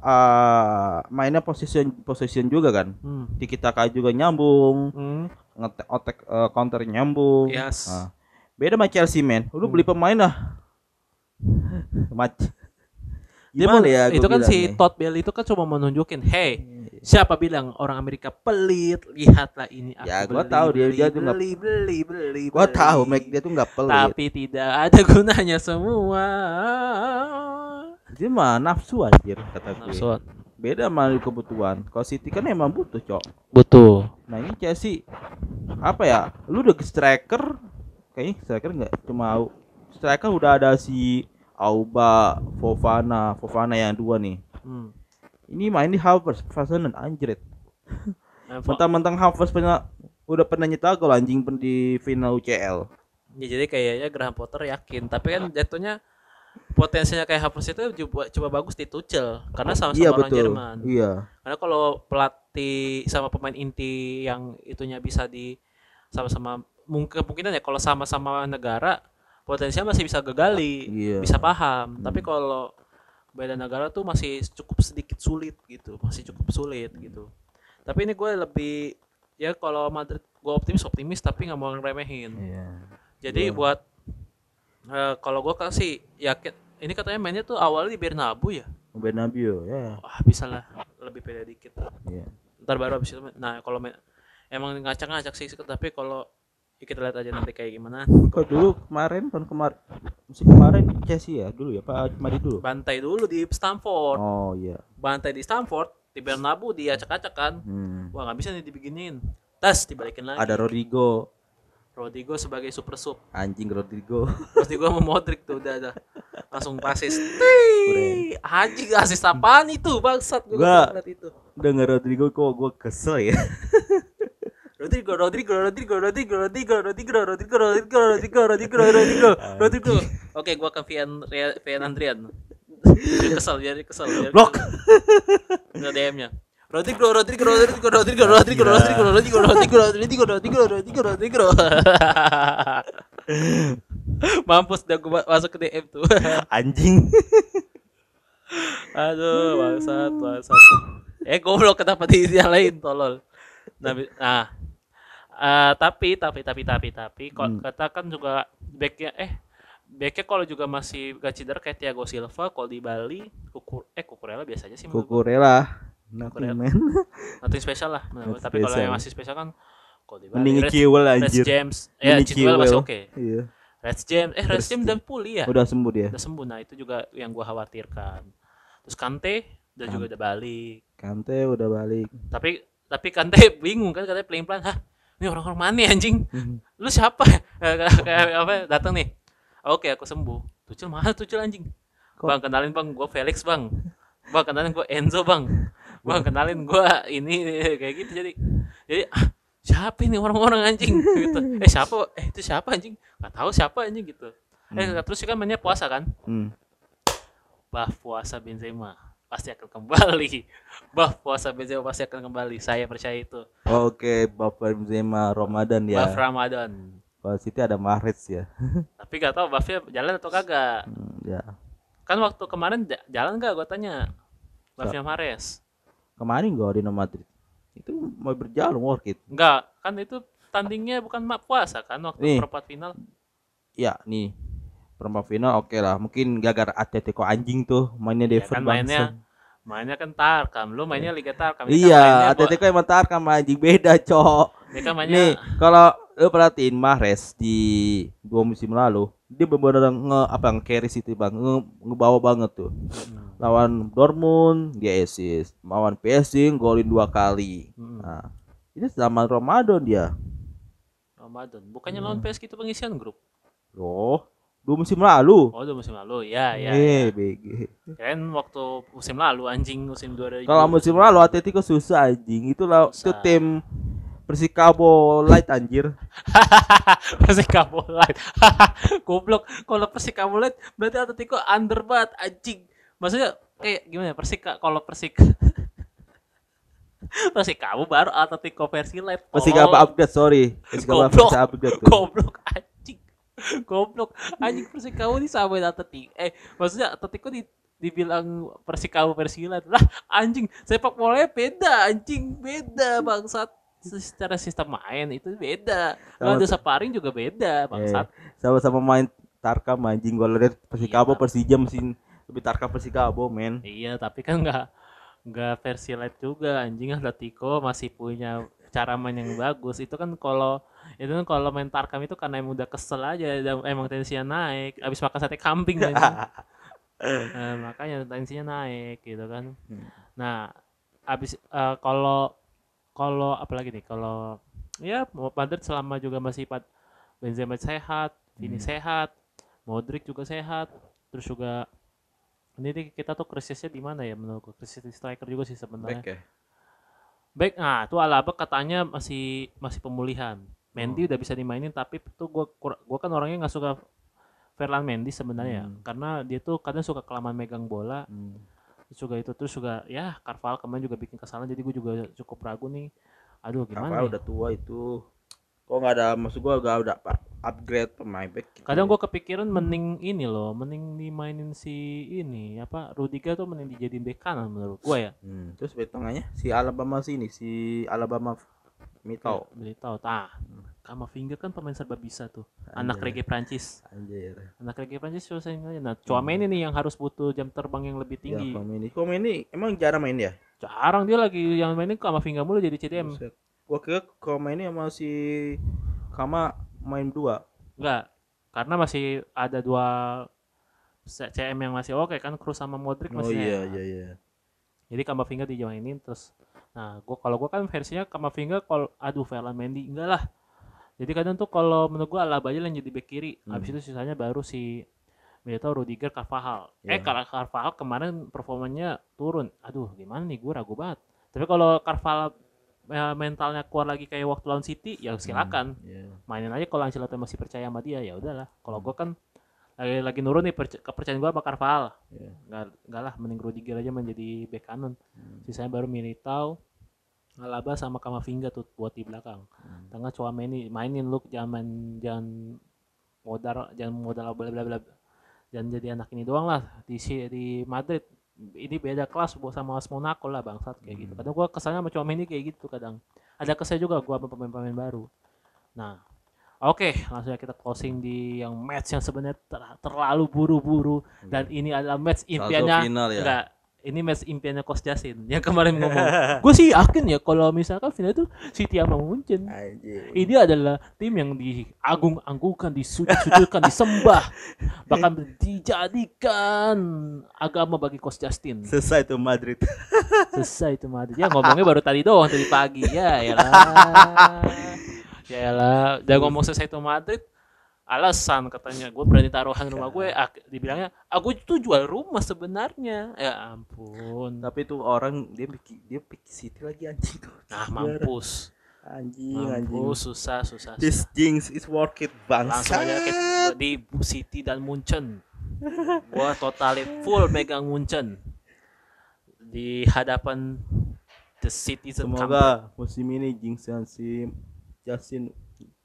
uh, mainnya position position juga kan. Hmm. Tiki taka juga nyambung, Hmm. ngetek otek uh, counter nyambung. Yes. Nah, beda sama Chelsea men. Lu beli pemain lah. Dia mau- ya? itu kan si nih? Todd Bailey itu kan cuma mau nunjukin, hey, siapa bilang orang Amerika pelit? Lihatlah ini. aku Ya, gua beli, tahu dia- beli, dia tuh nggak- beli, beli, beli, tahu Mac dia tuh nggak pelit. Tapi tidak ada gunanya semua. Dia mah nafsu anjir kata gue. Nafsuan. Beda sama kebutuhan. Kalau City kan emang butuh, Cok. Betul. Nah, ini Chelsea apa ya? Lu udah striker kayaknya striker nggak cuma striker udah ada si Auba, Fofana, Fofana yang dua nih. Hmm. Ini main di Havertz, Fasanen Fo- Mentang-mentang Havertz pernah udah pernah nyetak gol anjing pen- di final UCL. Ya, jadi kayaknya Graham Potter yakin, tapi kan jatuhnya potensinya kayak Havertz itu coba, coba bagus di Tuchel karena sama-sama Iya orang betul. Jerman. Iya. Karena kalau pelatih sama pemain inti yang itunya bisa di sama-sama mungkin kemungkinan ya kalau sama-sama negara potensinya masih bisa gagali, Iya. bisa paham. Tapi kalau beda negara tuh masih cukup sedikit sulit gitu, masih cukup sulit gitu. Tapi ini gue lebih ya kalau Madrid gue optimis optimis tapi nggak mau ngeremehin. Iya. Jadi buat eh, kalau gue kasih yakin ini katanya mainnya tuh awalnya di Bernabeu ya. Bernabeu ya. Wah bisa lah lebih beda dikit Iya. ntar baru habis itu nah kalau main- emang ngacak-ngacak sih tapi kalau ya kita lihat aja nanti kayak gimana. Kok dulu kemarin tahun kemarin musim kemarin Chelsea ya dulu ya Pak Mari dulu. bantai dulu di Stamford. Oh iya. bantai di Stamford di Bernabeu dia acak-acak kan Hmm. wah nggak bisa nih dibikinin. Tas dibalikin lagi. Ada Rodrigo, Rodrigo sebagai super sub. Anjing Rodrigo. Rodrigo sama Modric tuh udah ada langsung pasis. Tih, anjing asis apaan itu? Bangsat gue itu. Dengar Rodrigo kok gue kesel ya. Rodrigo, Rodrigo, Rodrigo, Rodrigo, Rodrigo, Rodrigo, Rodrigo, Rodrigo, Rodrigo, Rodrigo, Rodrigo, Rodrigo. Oke, gua ke Vian Vian Andrian. Biar kesel, biar kesel. Blok. Nggak DM-nya. Rodrigo, Rodrigo, Rodrigo, Rodrigo, Rodrigo, Rodrigo, Rodrigo, Rodrigo, Rodrigo, Rodrigo, Rodrigo, Rodrigo. Mampus dah gua masuk ke DM tuh. Anjing. Aduh, bangsat, bangsat. Eh, goblok kenapa dinyalain tolol. Nah, nah eh, tapi tapi tapi tapi tapi Hmm. katakan juga backnya eh backnya kalau juga masih gak cedera kayak Thiago Silva kalau di Bali kukur eh kukurela biasa aja sih. Kukurela. Nothing Kukurela. man. nothing spesial lah menurut. Nothing tapi kalau yang masih spesial kan kalau di Bali Mending Red anjir. James ya Chilwell masih oke Iya. Red James eh Red James udah pulih ya Udah sembuh dia. udah sembuh nah itu juga yang gua khawatirkan terus Kante udah juga udah balik Kante udah balik. tapi tapi Kante bingung kan katanya pelan pelan hah ini orang-orang mana ya, anjing? Lu siapa? Apa datang nih. Oke aku sembuh. Tucil mana Tucil anjing? Kok- bang kenalin bang gue Felix bang. Bang kenalin gue Enzo bang. Gua kenalin gua ini kayak gitu jadi. Jadi ah, siapa ini orang-orang anjing? Gitu. Eh siapa? Eh itu siapa anjing? Nggak tahu siapa anjing gitu. Eh terus kan mainnya puasa kan? Hmm. bah puasa Benzema pasti akan kembali bah puasa Benzema pasti akan kembali saya percaya itu Oke, Bapak Benzema Ramadan ya. Ramadan Kalau City ada Mahrez ya. tapi gak tahu buffnya jalan atau kagak Hmm, ya. kan waktu kemarin ja- jalan gak gua tanya buffnya Mares Kemarin gua di Madrid. Itu mau berjalan worth it. enggak kan itu tandingnya bukan puasa kan waktu Nih. perempat final Ya, nih. Perempat final oke lah. Mungkin gara-gara Atletico anjing tuh mainnya Ya Devon kan mainnya mainnya kan Tarkam lu mainnya Liga Tarkam kan Iya, Atletico emang tarkam anjing beda, Cok. kan mainnya Nih, kalau lu perhatiin Mahrez di dua musim lalu, dia benar-benar nge apa nge-carry City bang, nge, ngebawa banget tuh. Hmm, Lawan Dortmund dia assist, lawan PSG golin dua kali. hmm, Nah, ini zaman Ramadan dia. Ramadan bukannya Hmm. lawan PSG itu pengisian grup Loh, dua musim lalu. oh itu musim lalu ya ya, eh, ya. BG. kan waktu musim lalu anjing musim 2000 Kalau musim lalu Atletico susah anjing. Itu lah itu tim Persikabo light anjir. Persikabo Light. Goblok. Kalau Persikabo Light berarti Atletico under banget anjing. Maksudnya kayak gimana ya? Persika kalau Persik Persikabo baru Atletico versi Light. Persikabo Tolol. upgrade, sorry. Persikabo Goblok. versi upgrade tuh. Goblok anjing. Goblok. Anjing Persikabo disamain Atletico. Eh, maksudnya Atletico di dibilang Persikabo versi Light. Lah, anjing, sepak bolanya beda, anjing, beda bangsat. Secara sistem main itu beda. Sama- ada sparring juga beda, bangsat. sama-sama main Tarkam anjing gue liat Persikabo Iya. Persija mesin lebih Tarkam Persikabo men Iya, tapi kan nggak nggak versi light juga anjing Atletico masih punya cara main yang bagus. Itu kan kalau itu kan kalau main Tarkam itu karena emang udah kesel aja emang tensinya naik. Abis makan sate kambing anjing. Nah, makanya tensinya naik gitu kan. Hmm. Nah, abis eh, kalau kalau apalagi nih kalau ya Madrid selama juga masih pat Benzema sehat, Vini Hmm. sehat, Modric juga sehat, terus juga ini kita tuh krisisnya di mana ya menurutku krisis di striker juga sih sebenarnya. ya Baik, nah itu Alaba katanya masih masih pemulihan. Mendy Oh. udah bisa dimainin tapi tuh gua gua kan orangnya nggak suka Ferland Mendy sebenarnya Hmm. karena dia tuh kadang suka kelamaan megang bola Hmm. terus juga itu terus juga ya Carvalho kemarin juga bikin kesalahan jadi gue juga cukup ragu nih aduh gimana Rafael nih? udah tua itu kok nggak ada maksud gua gak udah pak upgrade pemain back gitu. kadang gue kepikiran mending ini loh mending dimainin si ini apa Rudiger tuh mending dijadiin bek kanan menurut gue ya. Hmm, terus back tengahnya si Alabama sini si Alabama Mitau beli tahu tah. Sama finger kan pemain serba bisa tuh. Anak reggae Prancis. Anjir anak reggae Prancis susah nah Chouameni nih yang harus butuh jam terbang yang lebih ya tinggi. Komeni Komeni emang jarang main ya jarang dia lagi yang mainin sama finger mulu jadi CDM Buset. gua kira Komeni sama si Kama main dua Enggak, karena masih ada dua CM yang masih oke kan Cruz sama Modric oh masih iya sehat. iya iya Jadi Kamavinga dijoinin terus nah gua kalau gua kan versinya Kamavinga kalau aduh Ferland Mendy enggak lah. Jadi kadang tuh kalau menurut gua Alaba aja yang jadi bek kiri. Habis itu sisanya baru si Militao, Rudiger, Carvajal. Eh Iya. kalau Carvajal kemarin performanya turun. Aduh, gimana nih gua ragu banget. Tapi kalau Carvajal eh, mentalnya kuat lagi kayak waktu lawan City, ya silakan Iya. mainin aja kalau Ancelotti masih percaya sama dia ya udahlah kalau gua kan lagi lagi nurun nih perc- kepercayaan gua sama Carvalho Iya. nggak nggak lah mending Rudiger aja menjadi bek kanan Hmm. sisanya baru Militao Alaba sama Kamavinga tuh buat di belakang Hmm. tengah Chouameni mainin lu jangan main- jangan modal jangan modal bla bla bla jangan jadi anak ini doang lah di di Madrid ini beda kelas buat sama AS Monaco lah bangsat kayak gitu. Hmm. kadang gua kesannya sama Chouameni kayak gitu kadang. Ada kesnya juga gua sama pemain-pemain baru. Nah Oke, langsung aja kita closing di yang match yang sebenarnya ter- terlalu buru-buru. Dan ini adalah match impiannya final ya. enggak ini match impiannya Coach Jasin yang kemarin ngomong gue sih yakin ya kalau misalkan final itu City sama Munchen Anjir. ini adalah tim yang diagung-agungkan, disujud-sujudkan, disembah, bahkan dijadikan agama bagi Coach Justin. Selesai tuh Madrid. Selesai itu Madrid. Ya ngomongnya baru tadi doang tadi pagi. Ya elah. Ya elah. Udah ngomong selesai itu Madrid. Alasan katanya. Gue berani taruhan rumah gue ak- dibilangnya aku tuh jual rumah sebenarnya. Ya ampun. Tapi tuh orang dia pikir dia pikir City lagi anjing tuh. nah mampus. Anjing anjing. mampus susah susah, This jinx is worth it langsung bangsa. aja di City dan Munchen. Gua totali full megang Munchen. Di hadapan the citizen company. Semoga musim ini jinxan si Justin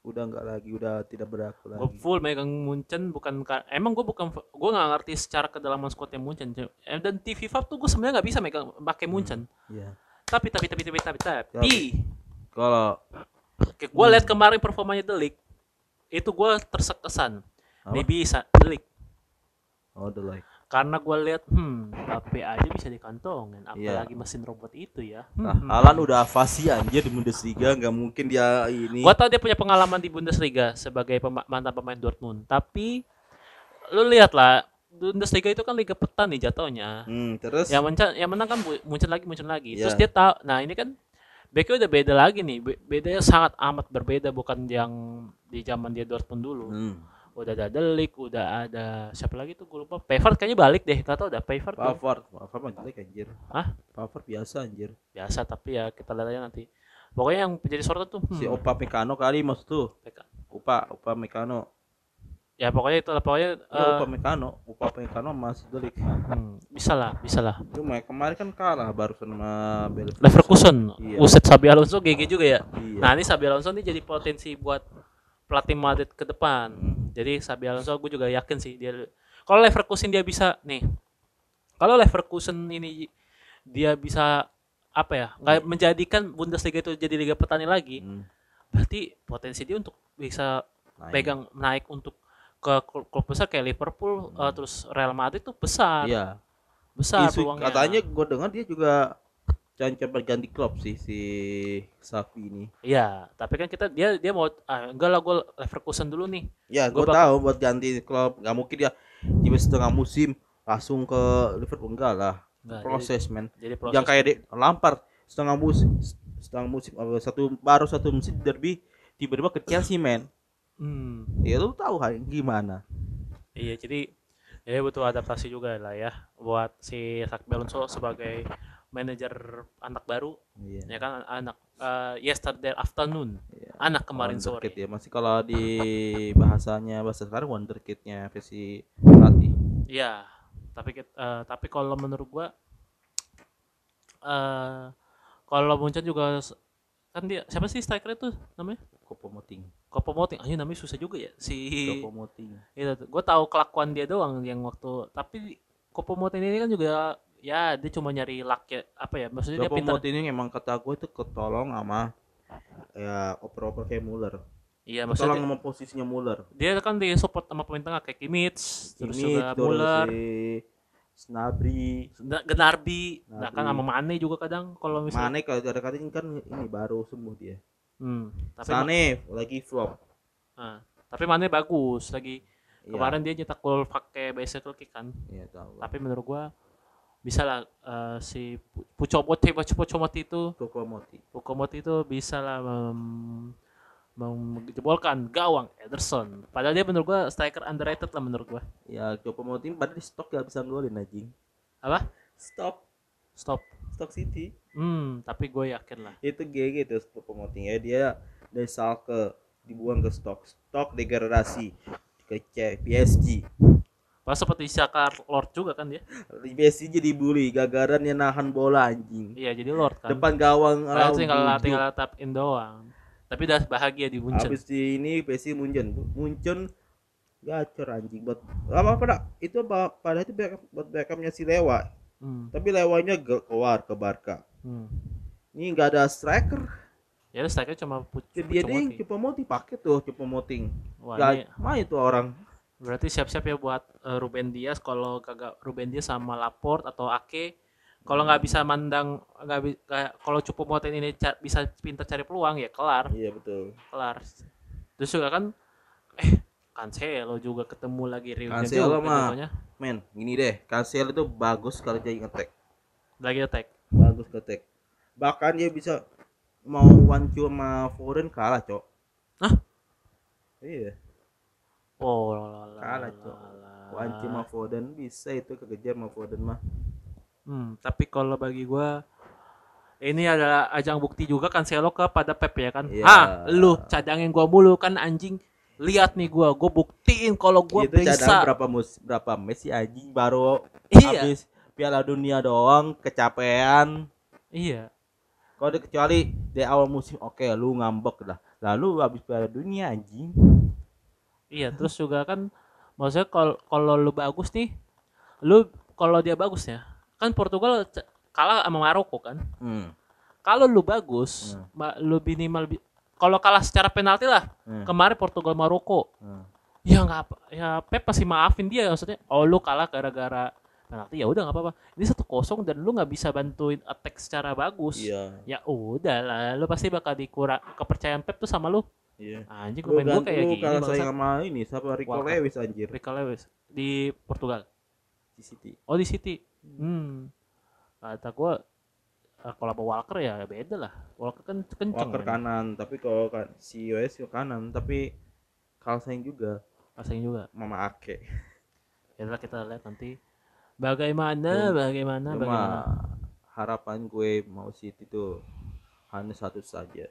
udah nggak lagi, udah tidak berlaku gue lagi. full megang Munchen bukan ka- emang gue bukan gue nggak ngerti secara kedalaman squadnya Munchen Eh, dan TV Five tuh gue sebenarnya nggak bisa megang pakai Munchen Iya. tapi tapi tapi tapi tapi tapi Kalau gue lihat kemarin performanya Delik itu gue tersekesan Apa? dia bisa Delik oh the like. Karena gue lihat hmm HP aja bisa dikantongin Iya. apalagi mesin robot itu ya Nah, hmm. Alan udah fasi anjir di Bundesliga, nggak mungkin dia ini. gue tau dia punya pengalaman di Bundesliga sebagai pema- mantan pemain Dortmund tapi lu lihat lah Bundesliga itu kan liga petan nih jatuhnya Hmm, terus yang menang yang menang kan muncul lagi muncul lagi terus Iya. dia tahu nah ini kan backnya udah beda lagi nih Be- bedanya sangat amat berbeda bukan yang di zaman dia Dortmund dulu hmm. Udah ada Delik udah ada siapa lagi tuh gue lupa Pavard kayaknya balik deh kata udah Pavard. Pavard, Pavard mah jelek anjir. Hah? Pavard biasa anjir. biasa tapi ya kita lihat aja nanti pokoknya yang jadi sorotan tuh hmm, Si Opa Mekano kali maksud tuh. Opa, Opa Mekano. ya pokoknya itu lah pokoknya Ya, eh, Opa Mekano, Opa Mekano masih delik. hmm, bisa lah bisa lah Cuma kemarin kan kalah baru sama Leverkusen Iya. Uset Sabi Alonso GG juga ya Iya. nah ini Sabi Alonso ini jadi potensi buat pelatih Madrid ke depan Hmm. jadi Sabi Alonso gue juga yakin sih dia kalau Leverkusen dia bisa nih kalau Leverkusen ini dia bisa apa ya nggak menjadikan Bundesliga itu jadi liga petani lagi Hmm. berarti potensi dia untuk bisa Naik. pegang naik untuk ke klub, klub besar kayak Liverpool eh, terus Real Madrid tuh besar Hmm. Iya. besar Isu, peluangnya katanya gue dengar dia juga cancap berganti klub sih si Safi ini. iya tapi kan kita dia dia mau ah, enggak lah gue Leverkusen dulu nih Ya, Gua gue bak- tahu buat ganti klub. Gak mungkin dia tiba setengah musim langsung ke Liverpool enggak lah. Enggak, proses men. jadi proses Yang kayak di Lampard setengah musim setengah musim apa, satu baru satu musim derby tiba-tiba ke Chelsea men. Hmm, Ya lu tahu kan gimana? iya jadi ya butuh adaptasi juga lah ya buat si Sabi Alonso sebagai manajer anak baru Iya. ya kan anak eh, yesterday afternoon Iya. anak kemarin Wonderkid sore. ya masih kalau di bahasanya bahasa sekarang wonderkidnya versi pelatih. Iya tapi kit- eh, tapi kalau menurut gua eh kalau Munchen juga kan dia siapa sih striker itu namanya? Kopomoting. Kopomoting ayo namanya susah juga ya si Kopomoting. Itu gue tahu kelakuan dia doang yang waktu tapi Kopomoting ini kan juga ya dia cuma nyari luck ya apa ya maksudnya dia pintar Kopomoting ini emang kata gue itu ketolong sama ya oper-oper kayak Muller iya ketolong maksudnya sama posisinya Muller dia kan di support sama pemain tengah kayak Kimmich terus Ini juga Muller si Snabri Gnarby nah kan sama Mane juga kadang kalau misalnya. Mane kalau ada katanya kan ini baru sembuh dia. Hmm, tapi Ma- Sane lagi flop. Ah, tapi Mane bagus lagi. Iya, kemarin dia nyetak gol pakai bicycle kick kan. Iya tahu. Tapi menurut gua bisa lah eh, si Pu- Pucomoti Pucomoti itu Kopomoting Pukomoti itu bisa lah mem- menjebolkan gawang Ederson. Padahal dia menurut gua striker underrated lah menurut gua. ya Kopomoting padahal di stok gak bisa ngolin anjing Apa? stop Stop. stok City Hmm, tapi gue yakin lah. itu GG tuh pemoting ya dia dari Salke dibuang ke stok stok degradasi ke PSG Pas seperti Saka Lord juga kan dia. di PSG jadi bully gagaran dia nahan bola anjing Iya, jadi Lord kan. depan gawang Padahal tinggal tinggal tap in doang. Tapi udah bahagia di Munchen. habis di ini PSG Munchen Munchen gacor anjing buat apa pada itu apa pada itu backup, buat backupnya si Lewa Hmm. tapi Lewanya keluar ke Barca Hmm. ini nggak ada striker Ya striker cuma Pu- jadi dia Pucomoti. cuma moting pakai tuh cuma moting Wah, Gak ini main tuh orang berarti siap-siap ya buat eh, Ruben Dias kalau kagak Ruben Dias sama Laporte atau Ake kalau nggak bisa mandang nggak bi- kalau cukup moten ini ca- bisa pintar cari peluang ya kelar. Iya betul. Kelar. Terus juga kan eh Cancelo juga ketemu lagi reunion Cancelo mah. men gini deh. Cancelo itu bagus kalau jadi ngetek lagi attack bagus ngetek bahkan dia bisa mau one two sama foreign kalah cok. Hah? iya Oh, Kalah, Cok. Wanci sama Foden bisa itu kekejar sama Foden mah. Hmm, tapi kalau bagi gua ini adalah ajang bukti juga kan Cancelo kepada Pep ya kan. Iya. Ah, lu cadangin gua mulu kan anjing. Lihat nih gua, gua buktiin kalau gua itu cadang bisa. berapa mus berapa Messi anjing baru Iya. habis Piala Dunia doang kecapean. Iya. Kalau kecuali di awal musim oke lu ngambek lah. Lalu habis Piala Dunia anjing. Iya, terus juga kan maksudnya kalau kalau lu bagus nih, lu kalau dia bagus ya. Kan Portugal kalah sama Maroko kan. Hmm. Kalau lu bagus, Hmm. ma- lu minimal kalau kalah secara penalti lah. Hmm. Kemarin Portugal Maroko. Hmm. Ya nggak apa. Ya Pep masih maafin dia maksudnya. Oh lu kalah gara-gara penalti ya udah nggak apa-apa. Ini satu kosong dan lu nggak bisa bantuin attack secara bagus. Iya. Ya udah lah, lu pasti bakal dikurang kepercayaan Pep tuh sama lu. Iya. Anjing pemain gua kayak gini. kalah bangsat. sayang sama ini siapa Rico Walker. Lewis anjir Rico Lewis di Portugal. di City. Oh di City. Hmm. Kata gua eh, kalau sama Walker ya beda lah. Walker kan kenceng. Walker men. kanan, tapi kalau kan si US ke kanan, tapi kalah sayang juga Asing juga. Mama Ake. Ya kita lihat nanti bagaimana, bagaimana, Cuma bagaimana. harapan gue mau City tuh hanya satu saja.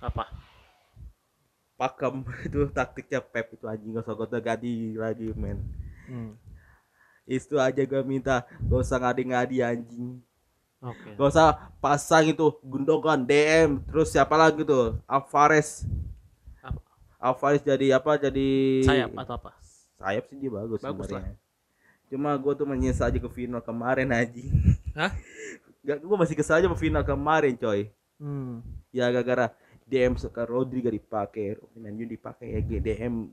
Apa? Pakem itu taktiknya Pep itu anjing gak usah gue ganti lagi men. Hmm. Itu aja gue minta gak usah ngadi-ngadi anjing. Oke. Gak usah pasang itu Gundogan DM terus siapa lagi tuh Alvarez. Apa? Alvarez jadi apa jadi Sayap atau apa? sayap sih dia bagus, Bagus sebenarnya. Cuma gue tuh menyesal aja ke final kemarin anjing. Hah? Gak, gue masih kesal aja sama final kemarin coy. Hmm. Ya gara-gara DM suka Rodri gak dipakai, Ronaldinho dipakai ya DM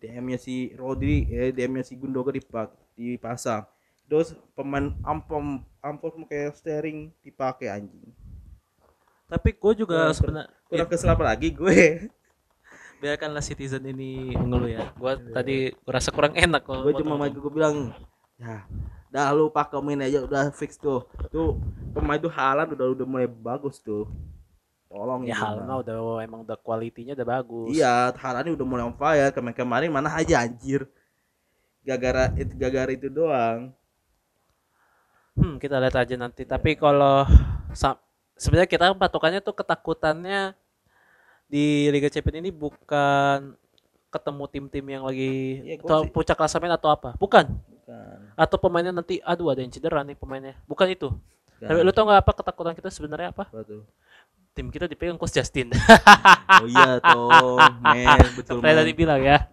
DM-nya si Rodri, eh, DM-nya si Gundogan dipak dipasang. Terus pemain ampom ampom kayak steering dipakai anjing. Tapi gue juga sebenarnya Kurang kesel apa lagi gue? biarkanlah citizen ini mengeluh ya. Gue tadi rasa kurang enak kalau gue cuma mau gue bilang ya dah lu pakemin aja udah fix tuh tuh pemain tuh Halan udah udah mulai bagus tuh tolong ya itu hal mah. mah udah emang udah kualitinya udah bagus. iya Halan ini udah mulai on fire kemarin kemarin mana aja anjir gara-gara itu gara-gara itu doang Hmm, kita lihat aja nanti. Tapi kalau sebenarnya kita patokannya tuh ketakutannya di Liga Champions ini bukan ketemu tim-tim yang lagi gua atau sih- puncak klasemen atau apa? Bukan. bukan Atau pemainnya nanti aduh ada yang cedera nih pemainnya. Bukan itu. bukan. Tapi lu tau nggak apa ketakutan kita sebenarnya apa? Tuh? Tim kita dipegang coach Justin. oh iya tuh men betul Seperti tadi bilang ya.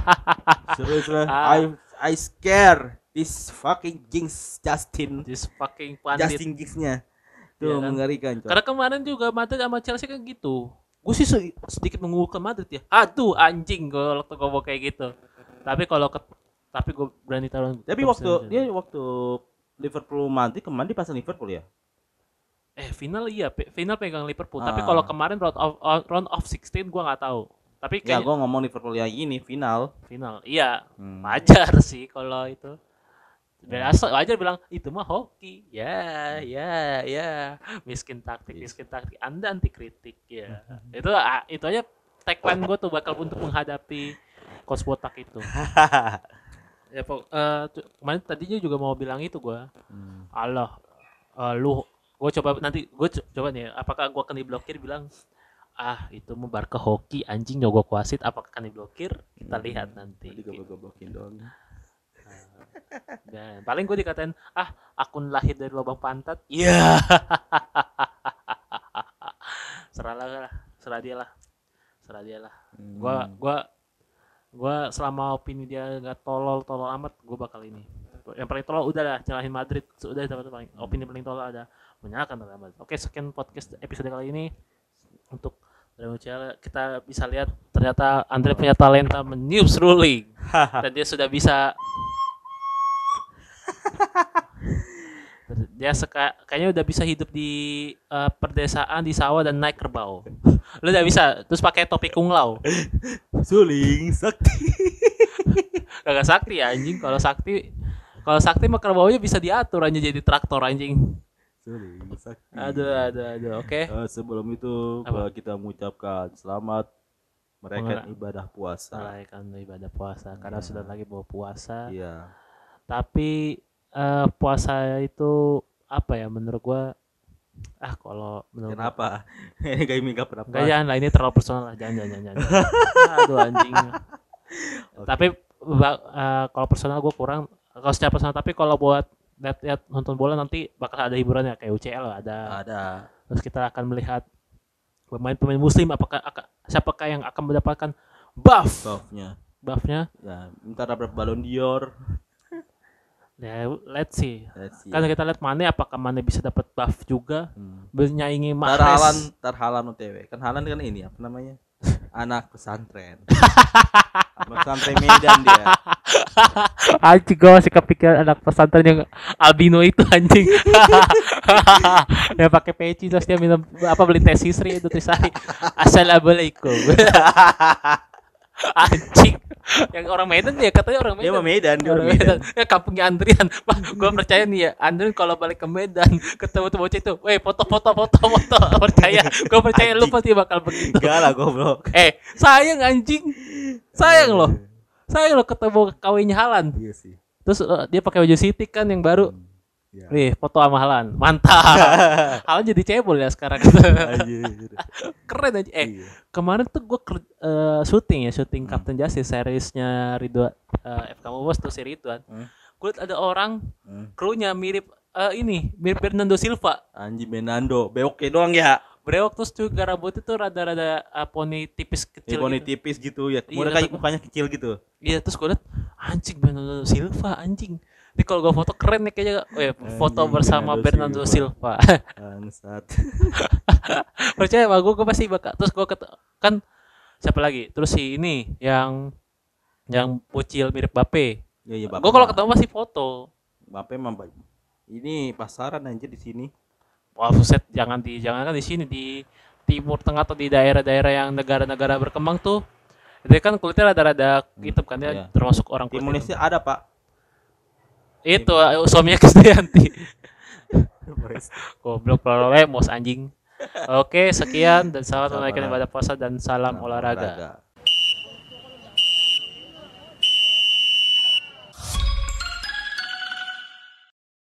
serius lah Ah. I I scare this fucking jinx Justin This fucking pandit. Justin jinxnya tuh kan? mengerikan coy. Karena kemarin juga Madrid sama Chelsea kan gitu. Gue sih se- sedikit mengunggulkan Madrid ya. Aduh anjing kalau waktu ngomong kayak gitu. Tapi kalau ke, tapi gue berani taruh. Tapi waktu dia waktu Liverpool mati kemarin dipasang Liverpool ya. Eh final iya pe- final pegang Liverpool. Tapi Ah. kalau kemarin round of uh, round of 16 gue nggak tahu. Tapi Ya kayak gua ngomong Liverpool yang ini final. final. Iya Hmm. wajar sih kalau itu. Biasa wajar bilang itu mah hoki. Ya ya ya miskin taktik miskin taktik. Anda anti kritik ya. itu ah, itu aja tagline gue tuh bakal untuk menghadapi coach botak itu. ya pok eh, tu- kemarin tadinya juga mau bilang itu gua Hmm. Allah eh, lu gue coba nanti gue coba nih apakah gua akan diblokir bilang ah itu mau Barca hoki anjing nyogok wasit apakah akan diblokir kita lihat nanti gua goblok-goblokin doang. dan paling gue dikatain ah akun lahir dari lubang pantat iya serah lah serah dia lah serah dia lah Hmm. gua gua selama opini dia nggak tolol tolol amat gua bakal ini yang paling tolol udah lah nyalahin Madrid. Sudah dapat paling opini paling tolol ada. Menyalahkan Real Madrid. Oke sekian podcast episode kali ini. Untuk kita bisa lihat ternyata Andre punya talenta meniup ruling. Dan dia sudah bisa. Dia seka, kayaknya udah bisa hidup di eh, perdesaan di sawah dan naik kerbau. Lu udah bisa terus pakai topi kunglau Suling sakti. Kagak sakti ya anjing. Kalau sakti kalau sakti mah kerbaunya bisa diatur aja jadi traktor anjing. Suling sakti. Aduh aduh aduh. Oke. Eh, sebelum itu Apa? gua kita mengucapkan selamat Mereka ibadah puasa. merayakan ibadah puasa karena Iya. sudah lagi bawa puasa. Iya. Tapi eh, puasa itu apa ya menurut gua ah kalau menurut Kenapa? Ini kayak minggu kenapa? Enggak jangan lah ini terlalu personal lah jangan jangan jangan. jangan. Aduh anjing. Oke. Tapi eh, kalau personal gue kurang kalau secara personal tapi kalau buat lihat-lihat nonton bola nanti bakal ada hiburannya kayak UCL ada. ada. Terus kita akan melihat pemain-pemain muslim apakah siapakah yang akan mendapatkan buff Buffnya. buffnya Ya, minta dapat balon dior. ya let's see Let's see. kan kita lihat Mane apakah Mane bisa dapat buff juga Hmm. menyaingi Tarhalan, Mahrez Tarhalan OTW. Kan Halan kan ini apa namanya? Anak pesantren. Pesantren Medan dia. anjing gue masih kepikiran anak pesantren yang albino itu anjing yang pakai peci terus dia minum apa beli teh sisri itu tulisannya assalamualaikum anjing yang orang Medan ya katanya orang Dia Medan mah Medan, dia orang Medan. Medan. Ya kampungnya Andrian. Pak, gua percaya nih ya, Andrian kalau balik ke Medan ketemu tuh bocah itu, "Weh, foto-foto foto-foto." percaya. Gua percaya lu pasti bakal begitu. Enggak lah goblok. Eh, sayang anjing. Sayang loh. Sayang loh ketemu kawinnya Halan. Iya sih. Terus eh, dia pakai baju City kan yang baru. Iya. Wih, foto sama Halan. Mantap. Halan jadi cebol ya sekarang. Anjir. Keren aja. Eh, Iya. kemarin tuh gue syuting ya syuting Captain Justice seriesnya Ridwan eh, FK Mobos tuh si Ridwan Hmm. gue liat ada orang Hmm. krunya mirip eh, ini mirip Fernando Silva Anjing Benando, bewoknya doang ya. brewok terus juga rambutnya tuh rada-rada eh, poni tipis Ya, kecil poni gitu. tipis gitu ya. Iya, Kemudian kayak kata- mukanya kecil gitu. iya terus gue liat anjing Fernando Silva anjing ini kalau gue foto keren nih kayaknya eh, foto Anjing, bersama Fernando Silva Bangsat. percaya sama gue gue pasti bakal terus gue kan siapa lagi terus si ini yang yang bocil mirip Bape Ya iya gue kalau ketemu pasti foto Bapak emang baik. Ini pasaran anjir di sini. Wah buset jangan di jangan kan di sini di timur tengah atau di daerah-daerah yang negara-negara berkembang tuh itu kan kulitnya rada-rada hitam kan dia iya. termasuk orang Di kulit Indonesia ada, Pak. Itu eh, suaminya Kristianti. Goblok Lemos anjing. Oke sekian dan selamat menunaikan ibadah puasa dan salam olahraga. Olahraga.